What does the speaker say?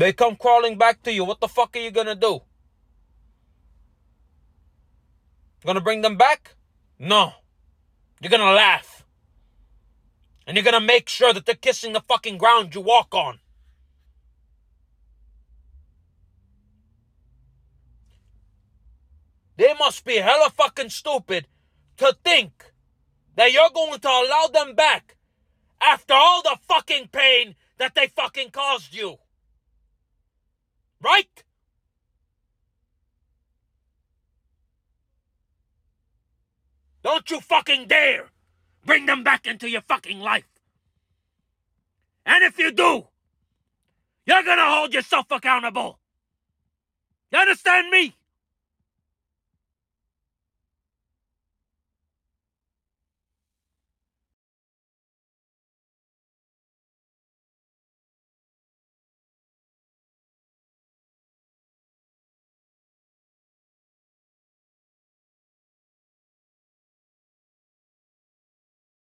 They come crawling back to you. What the fuck are you gonna do? Gonna bring them back? No. You're gonna laugh. And you're gonna make sure that they're kissing the fucking ground you walk on. They must be hella fucking stupid to think that you're going to allow them back after all the fucking pain that they fucking caused you. Right? Don't you fucking dare bring them back into your fucking life. And if you do, you're gonna hold yourself accountable. You understand me?